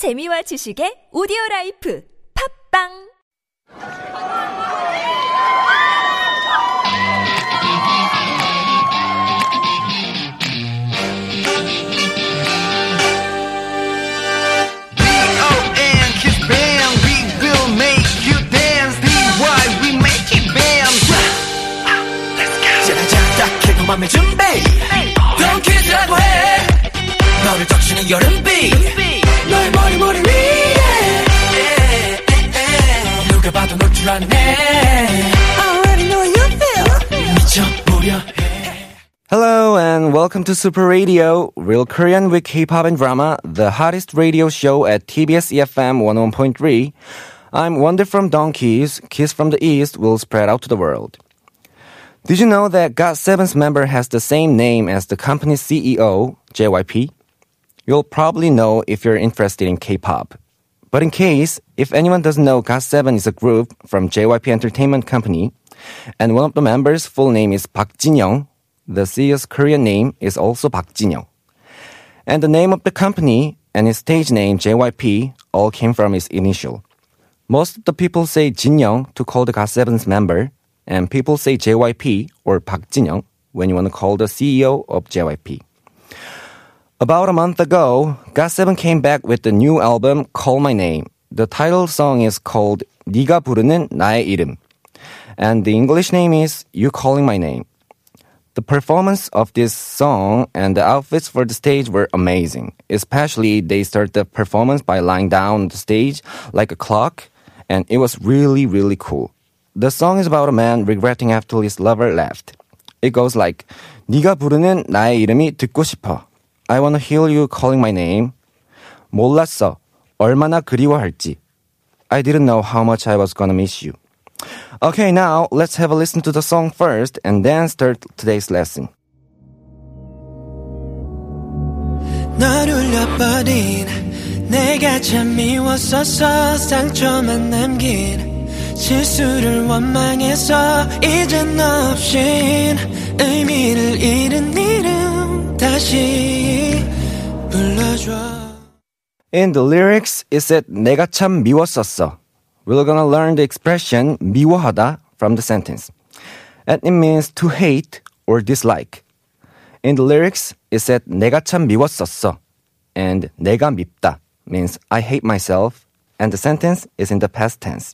재미와 지식의 오디오 라이프 팝빵! 준비 덩키즈라고 너를 적시는 여름비 Hello and welcome to Super Radio, real Korean with K-pop and drama, the hottest radio show at TBS EFM 101.3. I'm Wondae from DONGKIZ, Kiss from the East will spread out to the world. Did you know that GOT7's member has the same name as the company's CEO, JYP? You'll probably know if you're interested in K-pop. But in case, if anyone doesn't know, GOT7 is a group from JYP Entertainment Company, and one of the members' full name is Park Jin-young. The CEO's Korean name is also Park Jin-young. And the name of the company and his stage name JYP all came from his initial. Most of the people say Jin-young to call the GOT7's member, and people say JYP or Park Jin-young when you want to call the CEO of JYP. About a month ago, GOT7 came back with the new album Call My Name. The title song is called 네가 부르는 나의 이름. And the English name is You Calling My Name. The performance of this song and the outfits for the stage were amazing. Especially they start the performance by lying down on the stage like a clock and it was really really cool. The song is about a man regretting after his lover left. It goes like 네가 부르는 나의 이름이 듣고 싶어. I wanna hear you calling my name. 몰랐어. 얼마나 그리워할지. I didn't know how much I was gonna miss you. Okay, now let's have a listen to the song first and then start today's lesson. 널 울려버린 내가 참 미웠었어 상처만 남긴 실수를 원망해서 이젠 너 없인 의미를 잃은 이름 다시 불러줘 In the lyrics, it said 내가 참 미웠었어. We're gonna learn the expression 미워하다 from the sentence. And it means to hate or dislike. In the lyrics, it said 내가 참 미웠었어. And 내가 밉다 means I hate myself. And the sentence is in the past tense.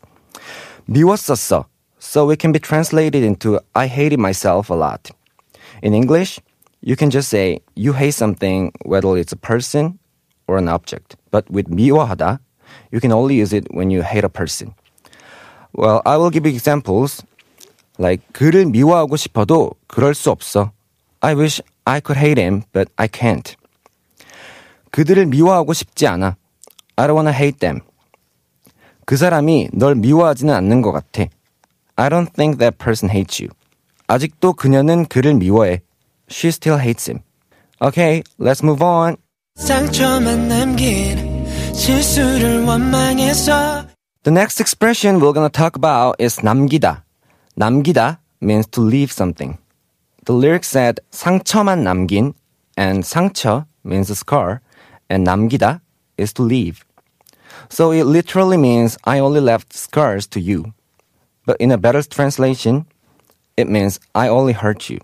미웠었어. So it can be translated into I hated myself a lot. In English, you can just say you hate something, whether it's a person or an object. But with 미워하다, you can only use it when you hate a person. Well, I will give you examples. Like 그를 미워하고 싶어도 그럴 수 없어. I wish I could hate him, but I can't. 그들을 미워하고 싶지 않아. I don't wanna hate them. 그 사람이 널 미워하지는 않는 것 같아. I don't think that person hates you. 아직도 그녀는 그를 미워해. She still hates him. Okay, let's move on. 상처만 남긴 실수를 원망해서 The next expression we're gonna talk about is 남기다. 남기다 means to leave something. The lyric said 상처만 남긴 and 상처 means a scar and 남기다 is to leave. So it literally means I only left scars to you. But in a better translation, it means I only hurt you.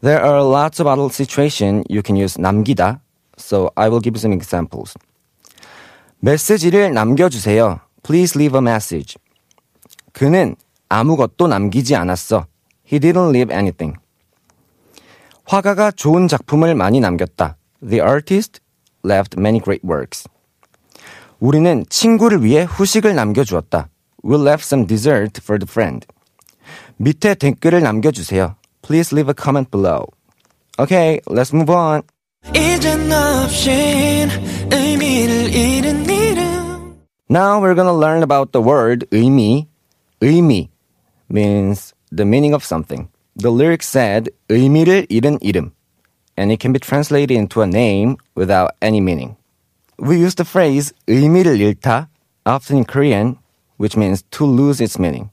There are lots of other situations you can use 남기다, so I will give you some examples. 메시지를 남겨주세요. Please leave a message. 그는 아무것도 남기지 않았어. He didn't leave anything. 화가가 좋은 작품을 많이 남겼다. The artist left many great works. 우리는 친구를 위해 후식을 남겨주었다. We left some dessert for the friend. 밑에 댓글을 남겨주세요. Please leave a comment below. Okay, let's move on. 이젠 너 없인 의미를 잃은 이름 Now we're gonna learn about the word 의미. 의미 means the meaning of something. The lyric said 의미를 잃은 이름, and it can be translated into a name without any meaning. We use the phrase 의미를 잃다 often in Korean, which means to lose its meaning.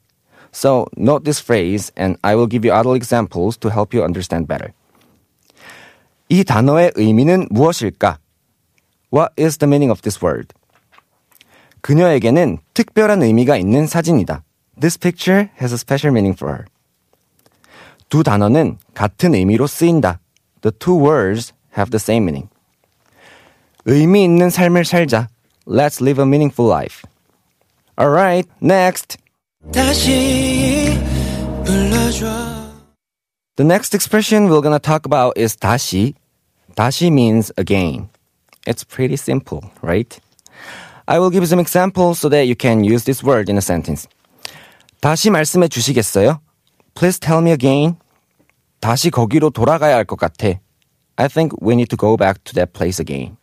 So note this phrase, and I will give you other examples to help you understand better. 이 단어의 의미는 무엇일까? What is the meaning of this word? 그녀에게는 특별한 의미가 있는 사진이다. This picture has a special meaning for her. 두 단어는 같은 의미로 쓰인다. The two words have the same meaning. 의미 있는 삶을 살자. Let's live a meaningful life. Alright, next. 다시 불러줘 The next expression we're gonna talk about is 다시. 다시 means again. It's pretty simple, right? I will give you some examples so that you can use this word in a sentence. 다시 말씀해 주시겠어요? Please tell me again. 다시 거기로 돌아가야 할 것 같아. I think we need to go back to that place again.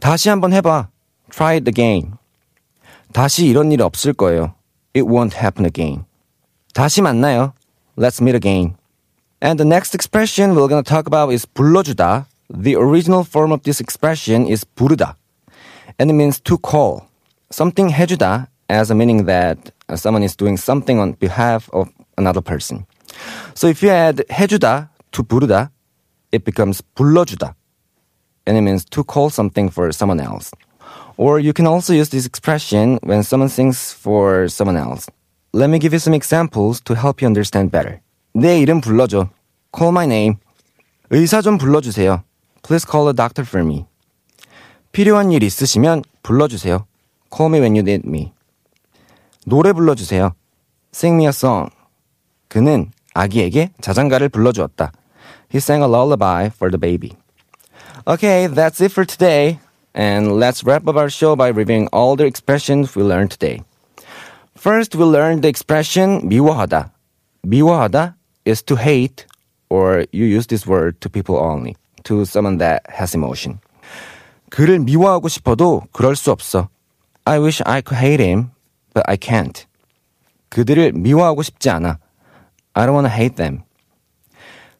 다시 한번 해봐. Try it again. 다시 이런 일 없을 거예요. It won't happen again. 다시 만나요. Let's meet again. And the next expression we're going to talk about is 불러주다. The original form of this expression is 부르다. And it means to call. Something 해주다 as a meaning that uh, someone is doing something on behalf of another person. So if you add 해주다 to 부르다, it becomes 불러주다. And it means to call something for someone else. Or you can also use this expression when someone sings for someone else. Let me give you some examples to help you understand better. 내 이름 불러줘. Call my name. 의사 좀 불러주세요. Please call a doctor for me. 필요한 일 있으시면 불러주세요. Call me when you need me. 노래 불러주세요. Sing me a song. 그는 아기에게 자장가를 불러주었다. He sang a lullaby for the baby. Okay, that's it for today. And let's wrap up our show by reviewing all the expressions we learned today. First, we learned the expression 미워하다. 미워하다 is to hate, or you use this word to people only, To someone that has emotion. 그를 미워하고 싶어도 그럴 수 없어. I wish I could hate him, but I can't. 그들을 미워하고 싶지 않아. I don't want to hate them.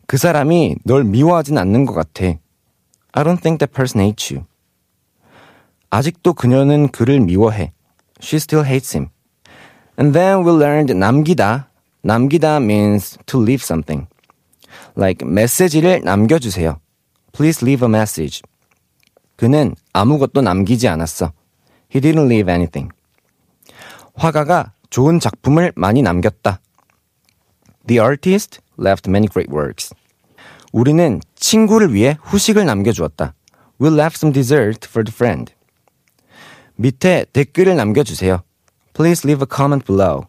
그 사람이 널 미워하진 않는 것 같아. I don't think that person hates you. 아직도 그녀는 그를 미워해. She still hates him. And then we learned 남기다. 남기다 means to leave something. Like 메시지를 남겨주세요. Please leave a message. 그는 아무것도 남기지 않았어. He didn't leave anything. 화가가 좋은 작품을 많이 남겼다. The artist left many great works. 우리는 친구를 위해 후식을 남겨주었다. We left some dessert for the friend. 밑에 댓글을 남겨주세요. Please leave a comment below.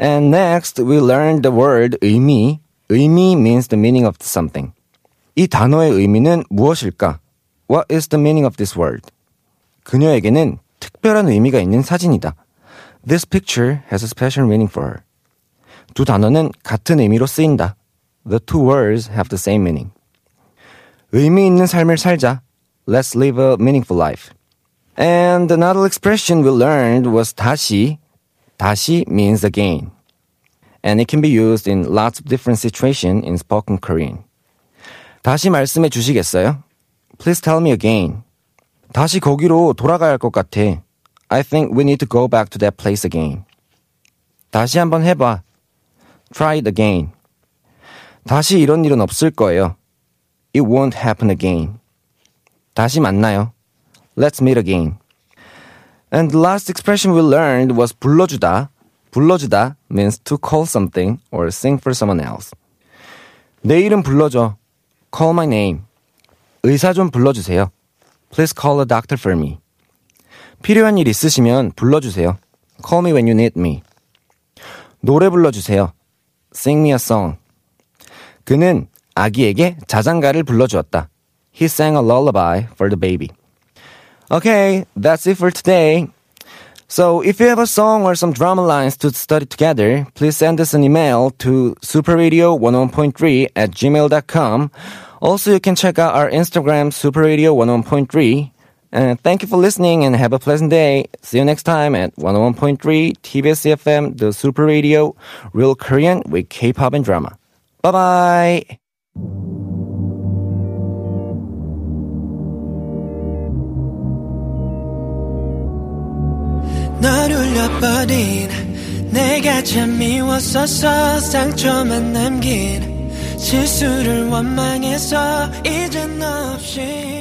And next, we learned the word 의미. 의미 means the meaning of something. 이 단어의 의미는 무엇일까? What is the meaning of this word? 그녀에게는 특별한 의미가 있는 사진이다. This picture has a special meaning for her. 두 단어는 같은 의미로 쓰인다. The two words have the same meaning. 의미 있는 삶을 살자. Let's live a meaningful life. And another expression we learned was 다시. 다시 means again. And it can be used in lots of different situations in spoken Korean. 다시 말씀해 주시겠어요? Please tell me again. 다시 거기로 돌아가야 할 것 같아. I think we need to go back to that place again. 다시 한번 해봐. Try it again. 다시 이런 일은 없을 거예요. It won't happen again. 다시 만나요. Let's meet again. And the last expression we learned was 불러주다. 불러주다 means to call something or sing for someone else. 내 이름 불러줘. Call my name. 의사 좀 불러주세요. Please call a doctor for me. 필요한 일 있으시면 불러주세요. Call me when you need me. 노래 불러주세요. Sing me a song. 그는 아기에게 자장가를 불러주었다. He sang a lullaby for the baby. Okay, that's it for today. So if you have a song or some drama lines to study together, please send us an email to superradio101.3 at gmail.com. Also, you can check out our Instagram, superradio101.3. And uh, thank you for listening and have a pleasant day. See you next time at 101.3 TBS FM, the Super Radio, Real Korean with K-pop and drama. Bye bye. 버린 내가 참 미웠었어 상처만 남긴 실수를 원망해서 이젠 너 없이